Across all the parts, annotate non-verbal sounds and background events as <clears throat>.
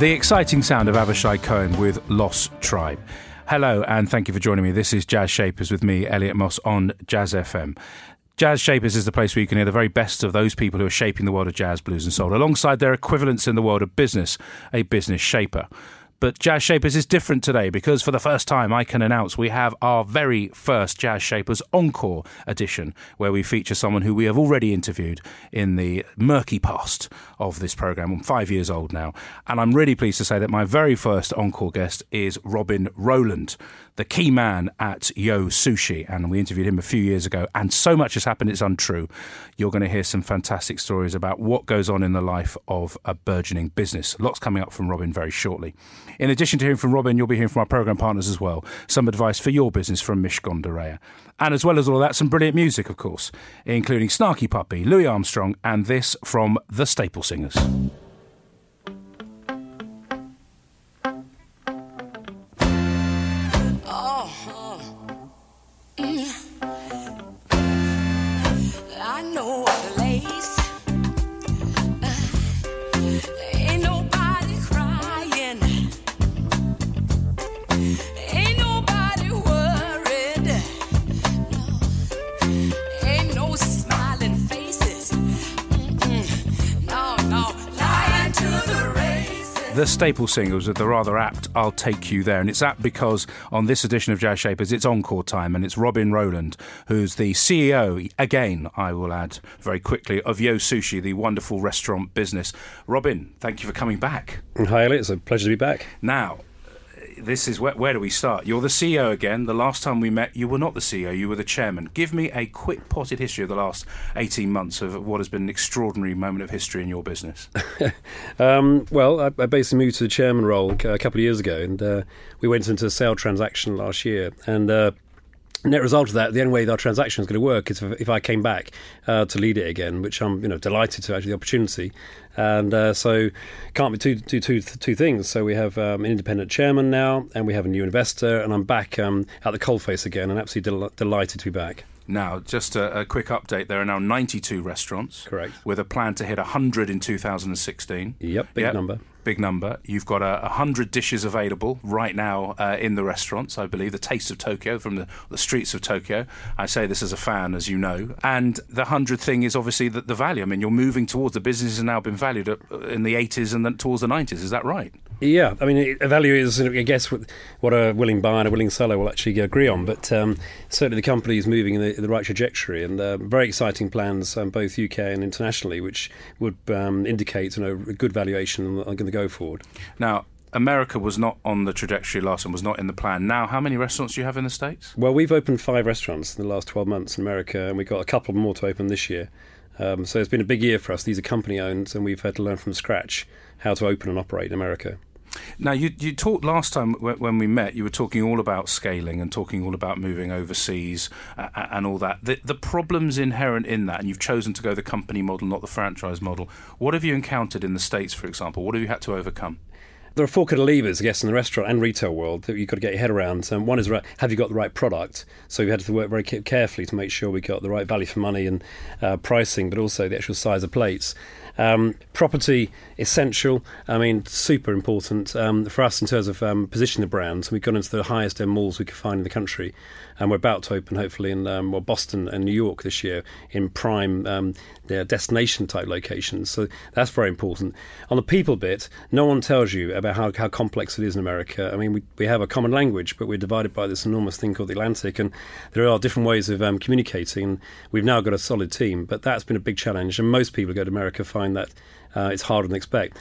The exciting sound of Avishai Cohen with Lost Tribe. Hello, and thank you for joining me. This is Jazz Shapers with me, Elliot Moss, on Jazz FM. Jazz Shapers is the place where you can hear the very best of those people who are shaping the world of jazz, blues, and soul, alongside their equivalents in the world of business, a business shaper. But Jazz Shapers is different today because for the first time I can announce we have our very first Jazz Shapers Encore edition, where we feature someone who we have already interviewed in the murky past of this programme. I'm five years old now. And I'm really pleased to say that my very first Encore guest is Robin Rowland, the key man at Yo Sushi. And we interviewed him a few years ago. And so much has happened, it's untrue. You're going to hear some fantastic stories about what goes on in the life of a burgeoning business. Lots coming up from Robin very shortly. In addition to hearing from Robin, you'll be hearing from our programme partners as well. Some advice for your business from Mish Reya. And as well as all of that, some brilliant music, of course, including Snarky Puppy, Louis Armstrong, and this from the Staple Singers. Staple Singers with the rather apt I'll Take You There. And it's apt because on this edition of Jazz Shapers, it's encore time and it's Robin Rowland, who's the CEO, again, I will add very quickly, of Yo Sushi, the wonderful restaurant business. Robin, thank you for coming back. Hi, Elliot. It's a pleasure to be back. Now, this is where, where do we start? You're the CEO again. The last time we met, you were not the CEO, you were the chairman. Give me a quick potted history of the last 18 months of what has been an extraordinary moment of history in your business. <laughs> Um, well, I, I basically moved to the chairman role a couple of years ago, and uh, we went into a sale transaction last year. And uh, net result of that, the only way our transaction is going to work is if, if I came back uh, to lead it again, which I'm you know delighted to actually the opportunity. And uh, so, can't be two, two, two, two things. So we have um, an independent chairman now, and we have a new investor, and I'm back um, at the coalface again, and absolutely del- delighted to be back. Now, just a, a quick update there are now 92 restaurants. Correct. With a plan to hit 100 in 2016. Yep, big Yep, number. Big number. You've got a, 100 dishes available right now uh, in the restaurants, I believe. The Taste of Tokyo from the, the streets of Tokyo. I say this as a fan, as you know. And the 100 thing is obviously the, the value. I mean, you're moving towards the business has now been valued at, in the 80s and then towards the 90s. Is that right? Yeah, I mean, a value is, I guess, what a willing buyer and a willing seller will actually agree on. But um, certainly the company is moving in the, in the right trajectory and uh, very exciting plans, um, both UK and internationally, which would um, indicate you know, a good valuation going to go forward. Now, America was not on the trajectory last and was not in the plan. Now, how many restaurants do you have in the States? Well, we've opened five restaurants in the last 12 months in America, and we've got a couple more to open this year. Um, so it's been a big year for us. These are company owned, and we've had to learn from scratch how to open and operate in America. Now, you, you talked last time when we met, you were talking all about scaling and talking all about moving overseas and all that. The, the problems inherent in that, and you've chosen to go the company model, not the franchise model. What have you encountered in the States, for example? What have you had to overcome? There are four kind of levers, I guess, in the restaurant and retail world that you've got to get your head around. Um, one is have you got the right product? So we had to work very carefully to make sure we got the right value for money and uh, pricing, but also the actual size of plates. Um, property essential. I mean, super important um, for us in terms of um, positioning the brands. We've gone into the highest end malls we could find in the country, and we're about to open hopefully in um, well, Boston and New York this year in prime um, destination type locations. So that's very important. On the people bit, no one tells you about how, how complex it is in America. I mean, we, we have a common language, but we're divided by this enormous thing called the Atlantic, and there are different ways of um, communicating. We've now got a solid team, but that's been a big challenge. And most people who go to America find find that uh, it's harder than expect.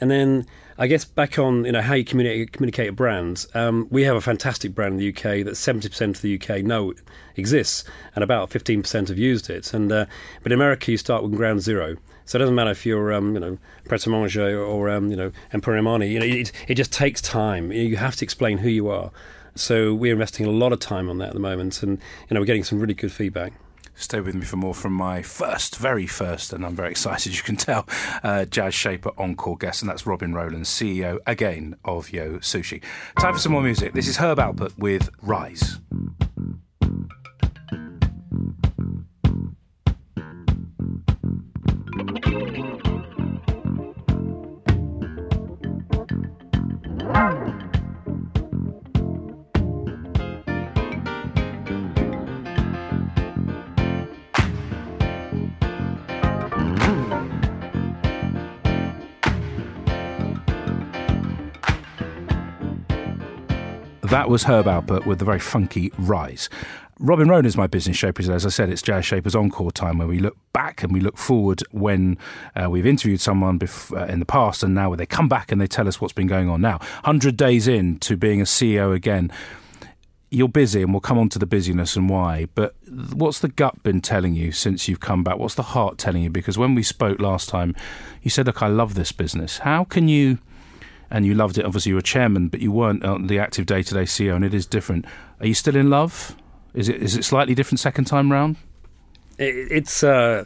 And then I guess back on you know how you communicate communicate a brand. Um, we have a fantastic brand in the UK that seventy percent of the UK know exists, and about fifteen percent have used it. And uh, but in America, you start with ground zero. So it doesn't matter if you're, um, you know, Pret a Manger or, um, you know, Emporio Armani. You know, it, it just takes time. You have to explain who you are. So we're investing a lot of time on that at the moment, and you know, we're getting some really good feedback. Stay with me for more from my first, very first, and I'm very excited, you can tell, uh, Jazz Shaper Encore guest, and that's Robin Rowland, CEO again of Yo Sushi. Time for some more music. This is Herb Alpert with Rise. That was Herb Alpert with the very funky Rise. Robin Rowland is my business shaper. As I said, it's Jazz Shapers Encore time where we look back and we look forward when uh, we've interviewed someone bef- uh, in the past and now where they come back and they tell us what's been going on now. 100 days in to being a CEO again. You're busy, and we'll come on to the busyness and why. But what's the gut been telling you since you've come back? What's the heart telling you? Because when we spoke last time, you said, Look, I love this business. How can you and you loved it. Obviously, you were chairman, but you weren't uh, the active day to day CEO, and it is different. Are you still in love? Is it is it slightly different second time round? It, it's uh,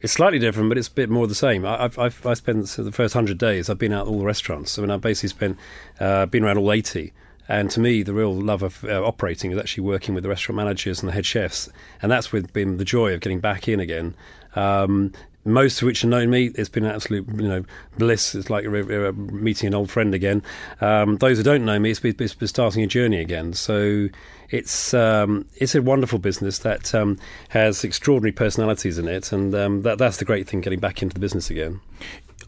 it's slightly different, but it's a bit more the same. I've, I've I spent the first hundred days. I've been out all the restaurants. I mean, I've basically spent uh, been around all eighty. And to me, the real love of uh, operating is actually working with the restaurant managers and the head chefs, and that's with been the joy of getting back in again. Um, most of which have known me. It's been an absolute, you know, bliss. It's like meeting an old friend again. Um, those who don't know me, it's been, it's been, starting a journey again. So it's um, it's a wonderful business that um, has extraordinary personalities in it, and um, that that's the great thing getting back into the business again.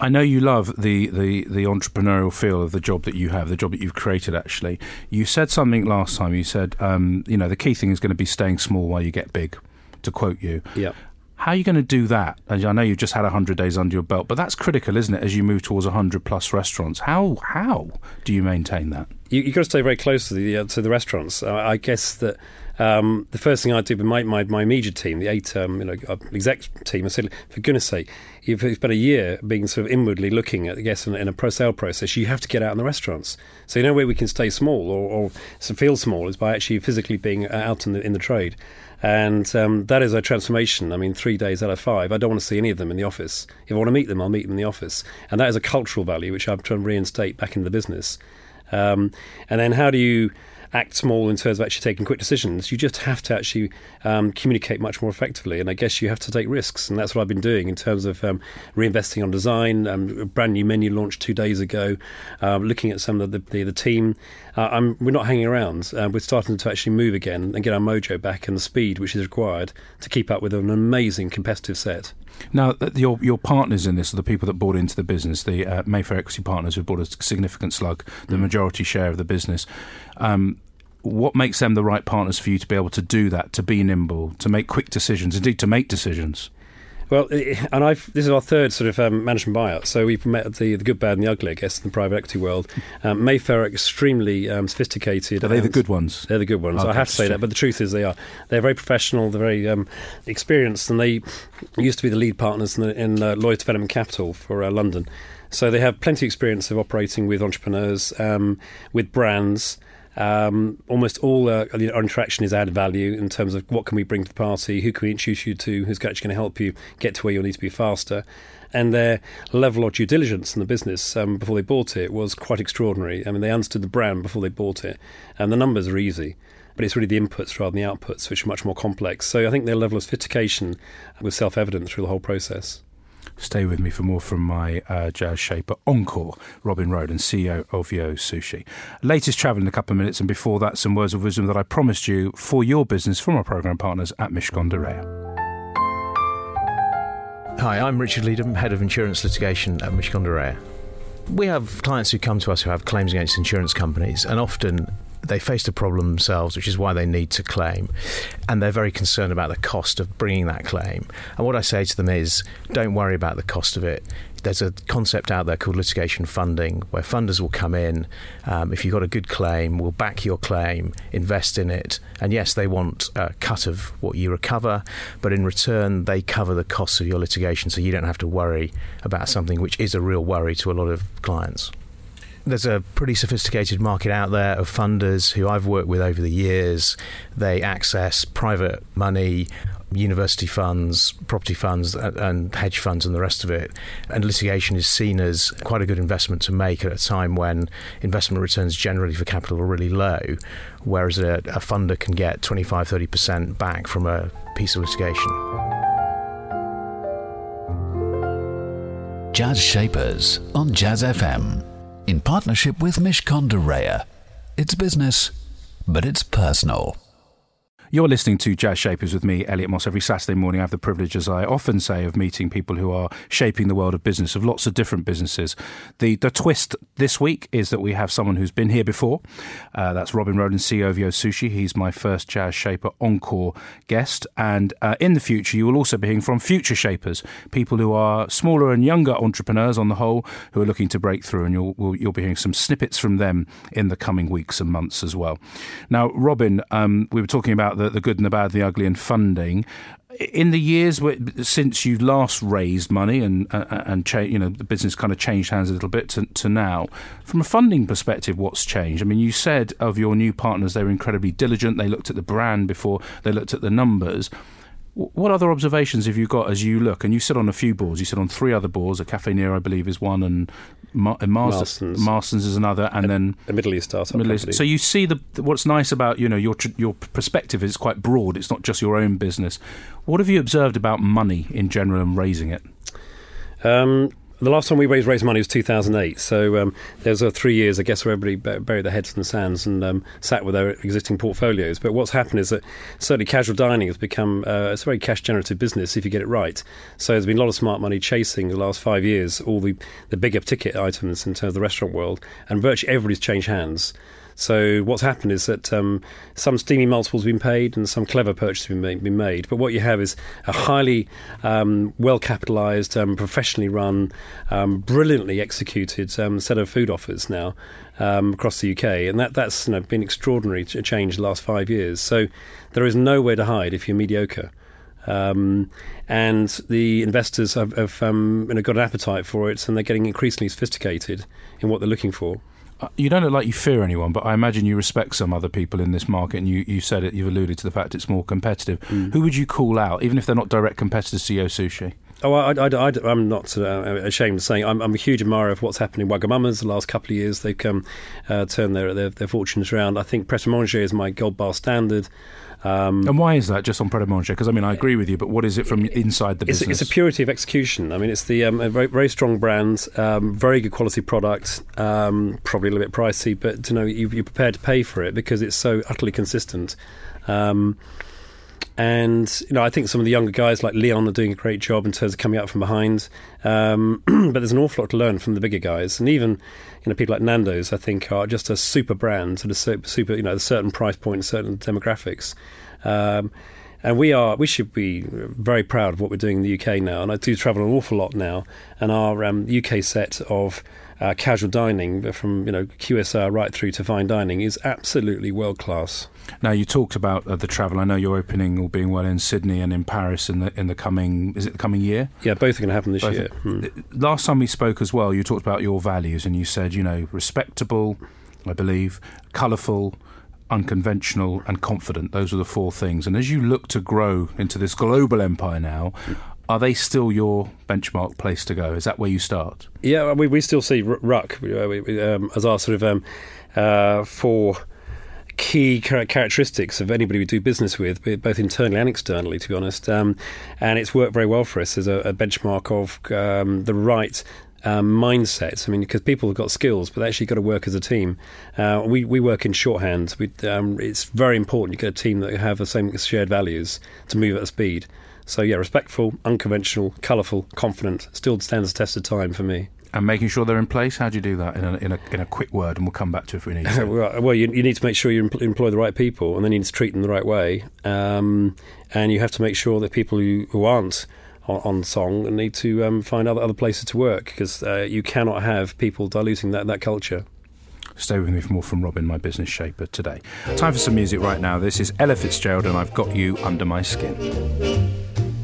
I know you love the, the, the entrepreneurial feel of the job that you have, the job that you've created. Actually, you said something last time. You said, um, you know, the key thing is going to be staying small while you get big. To quote you, yeah. How are you going to do that? And I know you've just had 100 days under your belt, but that's critical, isn't it, as you move towards 100 plus restaurants? How how do you maintain that? You, have got to stay very close to the uh, to the restaurants. Uh, I guess that um, the first thing I do with my, my, my immediate team, the eight um, you know uh, exec team, I said, for goodness sake, you've spent a year being sort of inwardly looking at, I guess, in, in a pro sale process. You have to get out in the restaurants. So you know where we can stay small or, or feel small is by actually physically being out in the in the trade. And um, that is a transformation. I mean, three days out of five, I don't want to see any of them in the office. If I want to meet them, I'll meet them in the office. And that is a cultural value which I'm trying to reinstate back in the business. Um, and then how do you act small in terms of actually taking quick decisions. You just have to actually um, communicate much more effectively. And I guess you have to take risks. And that's what I've been doing in terms of um, reinvesting on design. Um, a brand new menu launched two days ago, um, looking at some of the, the, the team. Uh, we're not hanging around. Uh, we're starting to actually move again and get our mojo back and the speed which is required to keep up with an amazing competitive set. Now, your your partners in this are the people that bought into the business, the uh, Mayfair Equity Partners, who bought a significant slug, the mm. majority share of the business. Um, what makes them the right partners for you to be able to do that, to be nimble, to make quick decisions, indeed to make decisions? Well, and I've this is our third sort of um, management buyout. So we've met the the good, bad, and the ugly, I guess, in the private equity world. Um, Mayfair are extremely um, sophisticated. Are they the good ones? They're the good ones. I have to say that, but the truth is they are. They're very professional. They're very um, experienced, and they used to be the lead partners in, the, in uh, Lloyd's Development Capital for uh, London. So they have plenty of experience of operating with entrepreneurs, um, with brands. Um, almost all uh, our interaction is added value in terms of what can we bring to the party, who can we introduce you to, who's actually going to help you get to where you need to be faster. And their level of due diligence in the business um, before they bought it was quite extraordinary. I mean, they understood the brand before they bought it, and the numbers are easy but it's really the inputs rather than the outputs which are much more complex. So I think their level of sophistication was self evident through the whole process. Stay with me for more from my uh, jazz shaper Encore, Robin Rowland, CEO of Yo Sushi. Latest travel in a couple of minutes, and before that, some words of wisdom that I promised you for your business from our programme partners at Mishcon de Hi, I'm Richard Leedham, Head of Insurance Litigation at Mishcon de We have clients who come to us who have claims against insurance companies, and often they faced a problem themselves, which is why they need to claim. And they're very concerned about the cost of bringing that claim. And what I say to them is don't worry about the cost of it. There's a concept out there called litigation funding where funders will come in. Um, if you've got a good claim, we'll back your claim, invest in it. And yes, they want a cut of what you recover, but in return, they cover the costs of your litigation so you don't have to worry about something which is a real worry to a lot of clients there's a pretty sophisticated market out there of funders who I've worked with over the years. They access private money, university funds, property funds, and hedge funds, and the rest of it. And litigation is seen as quite a good investment to make at a time when investment returns generally for capital are really low, whereas a, a funder can get 25 30% back from a piece of litigation. Jazz Shapers on Jazz FM in partnership with Mishcon de Reya. It's business, but it's personal. You're listening to Jazz Shapers with me, Elliot Moss. Every Saturday morning, I have the privilege, as I often say, of meeting people who are shaping the world of business, of lots of different businesses. The the twist this week is that we have someone who's been here before. Uh, that's Robin Rowland, CEO of Yo Sushi. He's my first Jazz Shaper Encore guest. And uh, in the future, you will also be hearing from future shapers, people who are smaller and younger entrepreneurs on the whole, who are looking to break through. And you'll, you'll be hearing some snippets from them in the coming weeks and months as well. Now, Robin, um, we were talking about the, the good and the bad, the ugly, and funding. In the years since you last raised money and uh, and cha- you know the business kind of changed hands a little bit to, to now, from a funding perspective, what's changed? I mean, you said of your new partners they were incredibly diligent. They looked at the brand before they looked at the numbers. What other observations have you got as you look? And you sit on a few boards. You sit on three other boards. A Caffè Nero, I believe, is one, and Mar- Marston's. Marston's is another, and a, then a Middle East startup. Middle East. So you see the what's nice about you know your your perspective is quite broad. It's not just your own business. What have you observed about money in general and raising it? Um, the last time we raised raised money was 2008. So um, there was uh, three years, I guess, where everybody buried their heads in the sands and um, sat with their existing portfolios. But what's happened is that certainly casual dining has become uh, it's a very cash generative business if you get it right. So there's been a lot of smart money chasing the last five years all the, the bigger ticket items in terms of the restaurant world, and virtually everybody's changed hands. So what's happened is that um, some steamy multiples have been paid and some clever purchases have been, made. But what you have is a highly um, well capitalised, um, professionally run, um, brilliantly executed um, set of food offers now um, across the UK, and that that's you know, been extraordinary change the last five years. So there is nowhere to hide if you're mediocre. Um, and the investors have, have um, you know, got an appetite for it, and they're getting increasingly sophisticated in what they're looking for you don't look like you fear anyone, but I imagine you respect some other people in this market, and you, you said it, you've alluded to the fact it's more competitive. Mm. Who would you call out, even if they're not direct competitors to Yo Sushi? Oh, I, am not uh, ashamed of saying I'm, I'm, a huge admirer of what's happened in Wagamama's the last couple of years. They've come, uh, turned their, their, their fortunes around. I think Pret a Manger is my gold bar standard. Um, and why is that just on Pret a Manger? Because I mean, I agree with you, but what is it from inside the it's, business? It's a purity of execution. I mean, it's the um, a very, very strong brand, um, very good quality product, um, probably a little bit pricey, but you know you, are prepared to pay for it because it's so utterly consistent. Um, and you know, I think some of the younger guys like Leon are doing a great job in terms of coming up from behind. Um, <clears throat> but there's an awful lot to learn from the bigger guys, and even you know people like Nando's, I think, are just a super brand at a super, you know, a certain price point, certain demographics. Um, and we are we should be very proud of what we're doing in the UK now. And I do travel an awful lot now, and our um, UK set of uh, casual dining from you know QSR right through to fine dining is absolutely world class. Now you talked about uh, the travel. I know you're opening all being well in Sydney and in Paris in the in the coming is it the coming year? Yeah, both are going to happen this both year. Hmm. Last time we spoke as well, you talked about your values and you said you know respectable, I believe, colourful unconventional, and confident. Those are the four things. And as you look to grow into this global empire now, are they still your benchmark place to go? Is that where you start? Yeah, we, we still see Ruck um, as our sort of um, uh, four key characteristics of anybody we do business with, both internally and externally, to be honest. Um, and it's worked very well for us as a, a benchmark of um, the right um, mindset. I mean, because people have got skills, but they actually got to work as a team. Uh, we we work in shorthand. We, um, it's very important you get a team that have the same shared values to move at speed. So yeah, respectful, unconventional, colourful, confident, still stands the test of time for me. And making sure they're in place. How do you do that in a, in a, in a quick word? And we'll come back to it if we need to. <laughs> well, you, you need to make sure you empl- employ the right people, and then you need to treat them the right way. Um, and you have to make sure that people who, who aren't on, on song need to um, find other other places to work because uh, you cannot have people diluting that that culture. Stay with me for more from Robin, my business shaper today. Time for some music right now. This is Ella Fitzgerald, and I've got you under my skin.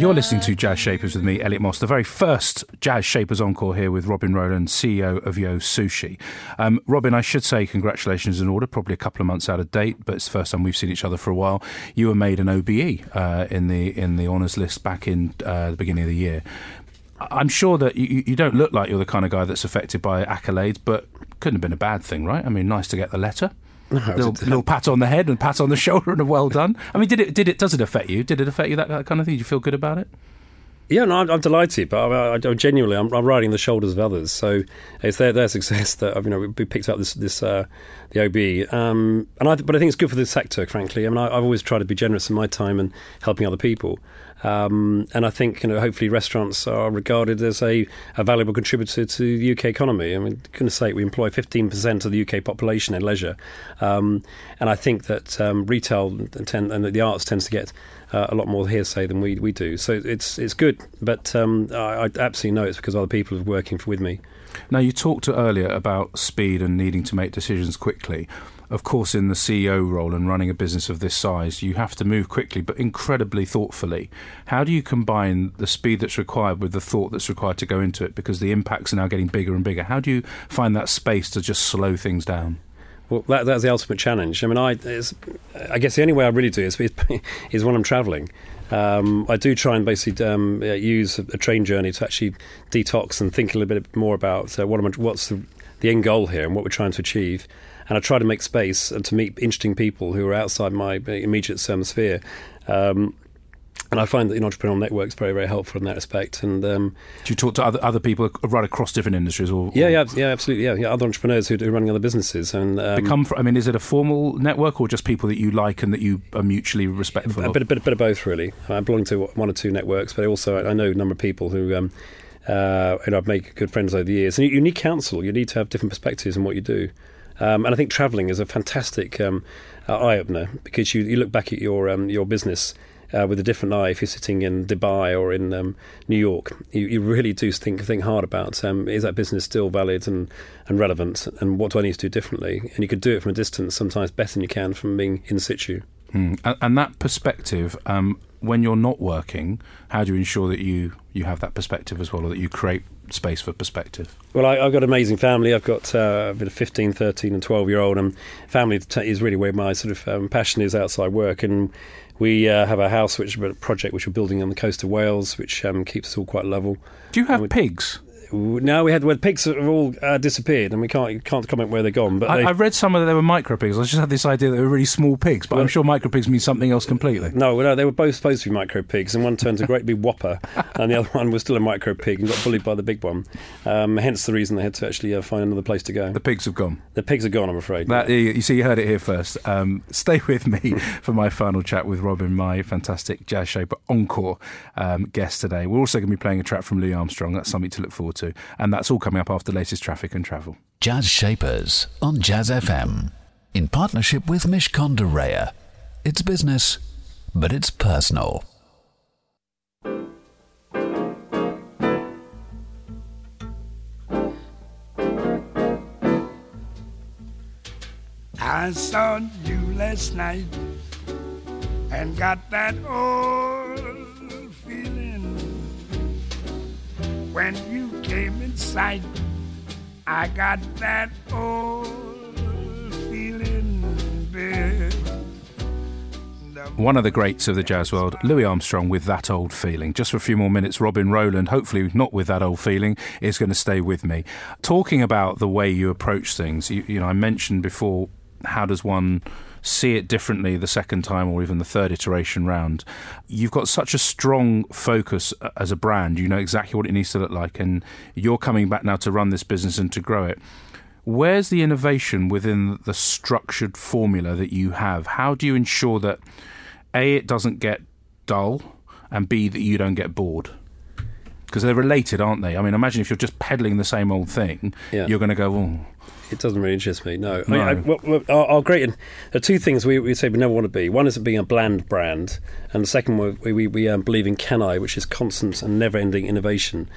You're listening to Jazz Shapers with me, Elliot Moss, the very first Jazz Shapers Encore here with Robin Rowland, CEO of Yo Sushi. Um, Robin, I should say congratulations in order, probably a couple of months out of date, but it's the first time we've seen each other for a while. You were made an OBE uh, in the in the honours list back in uh, the beginning of the year. I'm sure that you, you don't look like you're the kind of guy that's affected by accolades, but couldn't have been a bad thing, right? I mean, nice to get the letter. <laughs> little, little pat on the head and pat on the <laughs> shoulder and a well done. I mean, did it? Did it? Does it affect you? Did it affect you that, that kind of thing? Do you feel good about it? Yeah, no, I'm, I'm delighted, but I, I, I genuinely, I'm, I'm riding the shoulders of others. So it's their, their success that you know we picked up this this uh, the OB, um, and I, but I think it's good for the sector. Frankly, I mean, I, I've always tried to be generous in my time and helping other people. Um, and I think you know, hopefully, restaurants are regarded as a, a valuable contributor to the UK economy. I mean, goodness sake, we employ 15% of the UK population in leisure, um, and I think that um, retail tend, and the arts tends to get uh, a lot more hearsay than we we do. So it's it's good, but um, I, I absolutely know it's because other people are working for, with me. Now, you talked to earlier about speed and needing to make decisions quickly. Of course, in the CEO role and running a business of this size, you have to move quickly but incredibly thoughtfully. How do you combine the speed that's required with the thought that's required to go into it? Because the impacts are now getting bigger and bigger. How do you find that space to just slow things down? Well, that, that's the ultimate challenge. I mean, I, I guess the only way I really do it is, is <laughs> when I'm travelling. Um, I do try and basically um, uh, use a, train journey to actually detox and think a little bit more about uh, what I, what's the, the end goal here and what we're trying to achieve. And I try to make space and to meet interesting people who are outside my immediate um, sphere. Um, and I find that the entrepreneurial network is very, very helpful in that respect. And um, Do you talk to other other people right across different industries, or yeah, or yeah, yeah, absolutely, yeah, yeah. Other entrepreneurs who are running other businesses and um, become? I mean, is it a formal network or just people that you like and that you are mutually respectful a of? bit, a bit, a bit of both, really. I belong to one or two networks, but also I know a number of people who, um, uh, you know, I've made good friends over the years. And you, you need counsel. You need to have different perspectives in what you do. Um, and I think travelling is a fantastic um, uh, eye opener because you, you look back at your um, your business. Uh, with a different eye, if you're sitting in Dubai or in um, New York, you, you really do think think hard about um, is that business still valid and, and relevant, and what do I need to do differently? And you could do it from a distance, sometimes better than you can from being in situ. Mm. And, and that perspective, um, when you're not working, how do you ensure that you, you have that perspective as well, or that you create space for perspective? Well, I, I've got an amazing family. I've got uh, a bit of 15, 13, and 12 year old, and family t- is really where my sort of um, passion is outside work. And we uh, have a house, which a project which we're building on the coast of Wales, which um, keeps us all quite level. Do you have pigs? Now we had where the pigs have all uh, disappeared, and we can't can't comment where they're gone. But I, they, I read some of them, they were micro pigs. I just had this idea that they were really small pigs, but I'm sure micro pigs means something else completely. no, no, they were both supposed to be micro pigs, and one turned a great big whopper, and the other <laughs> one was still a micro pig and got bullied by the big one. Um, hence the reason they had to actually uh, find another place to go. The pigs have gone. The pigs are gone, I'm afraid. That, you you see, you heard it here first. Um, stay with me <laughs> for my final chat with Robin, my fantastic jazz shaper encore um, guest today. We're also going to be playing a track from Louis Armstrong. That's something to look forward to. And that's all coming up after the latest traffic and travel. Jazz Shapers on Jazz FM. In partnership with Mishcon de Reya. It's business, but it's personal. I saw you last night and got that old when you came in sight. I got that old feeling. One of the greats of the jazz world, Louis Armstrong, with that old feeling. Just for a few more minutes, Robin Rowland, hopefully not with that old feeling, is going to stay with me. Talking about the way you approach things, you, you know, I mentioned before, how does one see it differently the second time or even the third iteration round. You've got such a strong focus uh, as a brand. You know exactly what it needs to look like, and you're coming back now to run this business and to grow it. Where's the innovation within the structured formula that you have? How do you ensure that A, it doesn't get dull, and B, that you don't get bored? Because they're related, aren't they? I mean, imagine if you're just peddling the same old thing, Yeah. you're going to go, oh, It doesn't really interest me. No, I No. mean, I, well, our, our great. There are two things we, we say we never want to be. One is being a bland brand, and the second we we, we um, believe in can I, which is constant and never-ending innovation.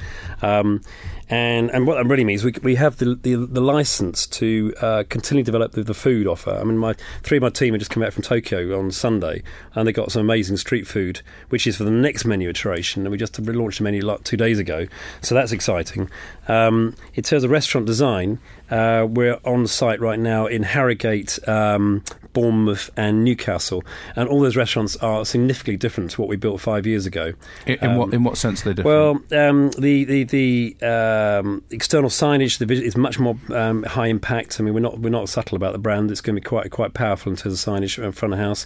Um, and and what that really means, we we have the the, the license to uh, continually develop the, the food offer. I mean, my three of my team had just come back from Tokyo on Sunday, and they got some amazing street food, which is for the next menu iteration. And we just relaunched the menu like two days ago, so that's exciting. Um, in terms of restaurant design, uh, we're on site right now in Harrogate, um, Bournemouth, and Newcastle, and all those restaurants are significantly different to what we built five years ago. in, in what in what sense are they different? Well, um, the the the um, external signage, the is much more um, high impact. I mean, we're not we're not subtle about the brand. It's going to be quite quite powerful in terms of signage in front of house.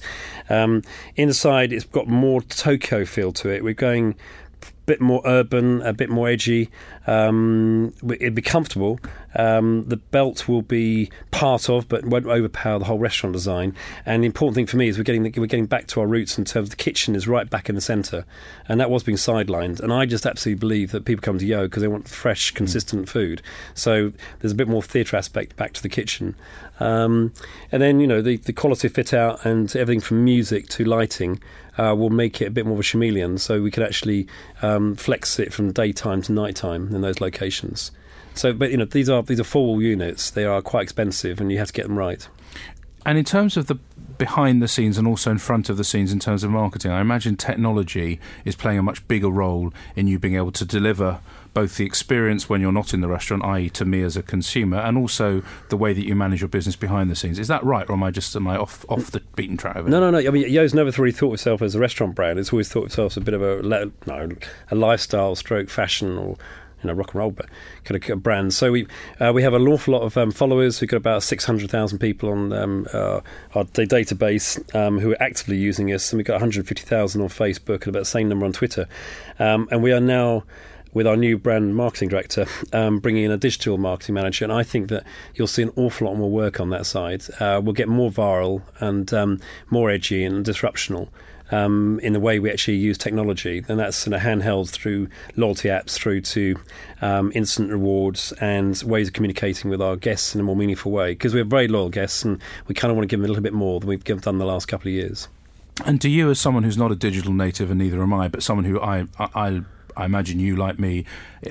Um, inside, it's got more Tokyo feel to it. We're going a bit more urban, a bit more edgy. Um, it'd be comfortable. Um, the belt will be part of, but won't overpower the whole restaurant design. And the important thing for me is we're getting we're getting back to our roots in terms of the kitchen is right back in the centre, and that was being sidelined. And I just absolutely believe that people come to Yo because they want fresh, consistent food. So there's a bit more theatre aspect back to the kitchen. Um, and then you know the the quality of fit out and everything from music to lighting uh, will make it a bit more of a chameleon. So we could actually um, flex it from daytime to nighttime in those locations. So, but you know these are these are full units. They are quite expensive, and you have to get them right. And in terms of the behind the scenes and also in front of the scenes in terms of marketing, I imagine technology is playing a much bigger role in you being able to deliver both the experience when you're not in the restaurant, i.e., to me as a consumer, and also the way that you manage your business behind the scenes. Is that right, or am I just am I off off the beaten track? Over No, no, no. I mean, Yo's never really thought of itself as a restaurant brand. It's always thought of itself as a bit of a no, a lifestyle stroke fashion or you know rock and roll but kind of brand. So we uh, we have an awful lot of um, followers. We've got about six hundred thousand people on um, uh, our da- database um, who are actively using us, and we've got one hundred fifty thousand on Facebook and about the same number on Twitter. Um, and we are now with our new brand marketing director, um, bringing in a digital marketing manager, and I think that you'll see an awful lot more work on that side. Uh, we'll get more viral and um, more edgy and disruptional. Um, in the way we actually use technology, and that's in a handheld through loyalty apps, through to um, instant rewards and ways of communicating with our guests in a more meaningful way. Because we're very loyal guests, and we kind of want to give them a little bit more than we've done the last couple of years. And to you, as someone who's not a digital native, and neither am I, but someone who I, I, I imagine you, like me,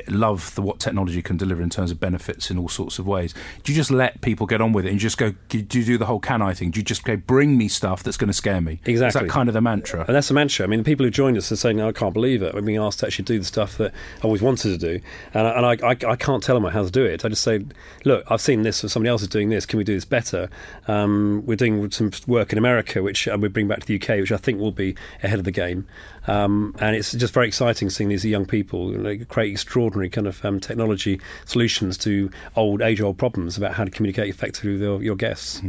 love the, what technology can deliver in terms of benefits in all sorts of ways. Do you just let people get on with it and just go? Do you do the whole can I thing? Do you just go bring me stuff that's going to scare me? Is Exactly. that kind of the mantra? And that's the mantra. I mean, the people who joined us are saying, I can't believe it. We're being asked to actually do the stuff that I always wanted to do. And, I, and I, I, I can't tell them how to do it. I just say, look, I've seen this, or somebody else is doing this. Can we do this better? Um, we're doing some work in America, which uh, we bring back to the UK, which I think will be ahead of the game. Um, and it's just very exciting seeing these young people you know, create extraordinary kind of um, technology solutions to old, age-old problems about how to communicate effectively with your, your guests.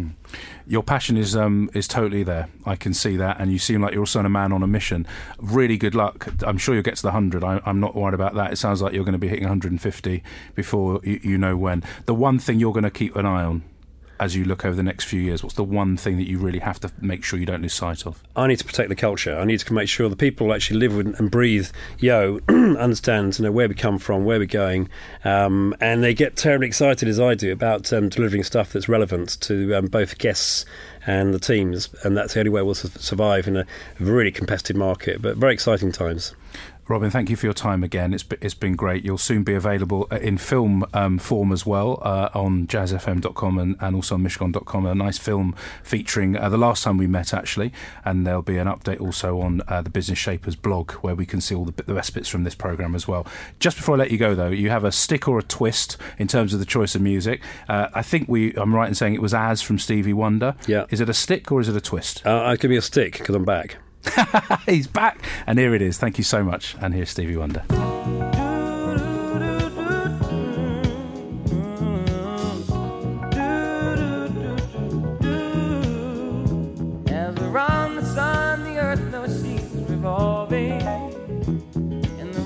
Your passion is um, is totally there. I can see that, and you seem like you're also a man on a mission. Really good luck. I'm sure you'll get to the hundred. I'm not worried about that. It sounds like you're going to be hitting 150 before you, you know when. The one thing you're going to keep an eye on as you look over the next few years, what's the one thing that you really have to make sure you don't lose sight of? I need to protect the culture. I need to make sure the people actually live and breathe Yo <clears throat> understand you know where we come from, where we're going, um, and they get terribly excited as I do about um, delivering stuff that's relevant to um, both guests and the teams, and that's the only way we'll su- survive in a really competitive market. But very exciting times. Robin, thank you for your time again. It's it's been great. You'll soon be available uh, in film um, form as well uh, on jazzfm.com and, and also on mishcon.com. A nice film featuring uh, the last time we met, actually. And there'll be an update also on uh, the Business Shapers blog where we can see all the, the best bits from this program as well. Just before I let you go, though, you have a stick or a twist in terms of the choice of music. Uh, I think we, I'm right in saying it was As from Stevie Wonder. Yeah. Is it a stick or is it a twist? Uh, I give me a stick because I'm back. <laughs> He's back. And here it is. Thank you so much. And here's Stevie Wonder.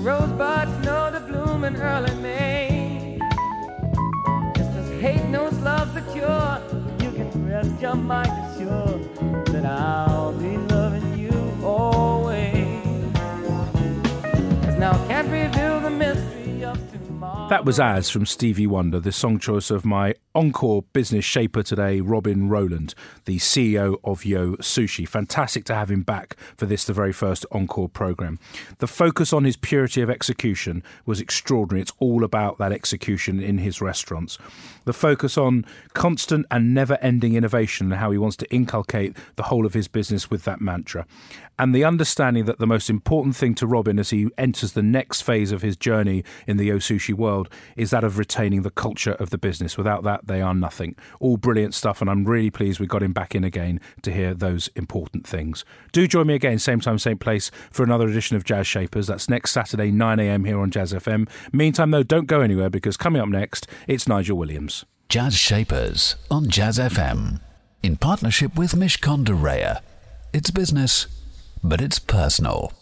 rosebuds know the bloom in early May. Just as hate knows love's a cure, you can rest your mind assured that I'll. That was As from Stevie Wonder, the song choice of my encore business shaper today, Robin Rowland, the CEO of Yo Sushi. Fantastic to have him back for this, the very first encore program. The focus on his purity of execution was extraordinary. It's all about that execution in his restaurants. The focus on constant and never ending innovation and how he wants to inculcate the whole of his business with that mantra. And the understanding that the most important thing to Robin as he enters the next phase of his journey in the Yo Sushi world is that of retaining the culture of the business. Without that, they are nothing. All brilliant stuff, and I'm really pleased we got him back in again to hear those important things. Do join me again, same time, same place, for another edition of Jazz Shapers. That's next Saturday, 9am here on Jazz FM. Meantime, though, don't go anywhere because coming up next, it's Nigel Williams. Jazz Shapers on Jazz FM. In partnership with Mishcon de Reya. It's business, but it's personal.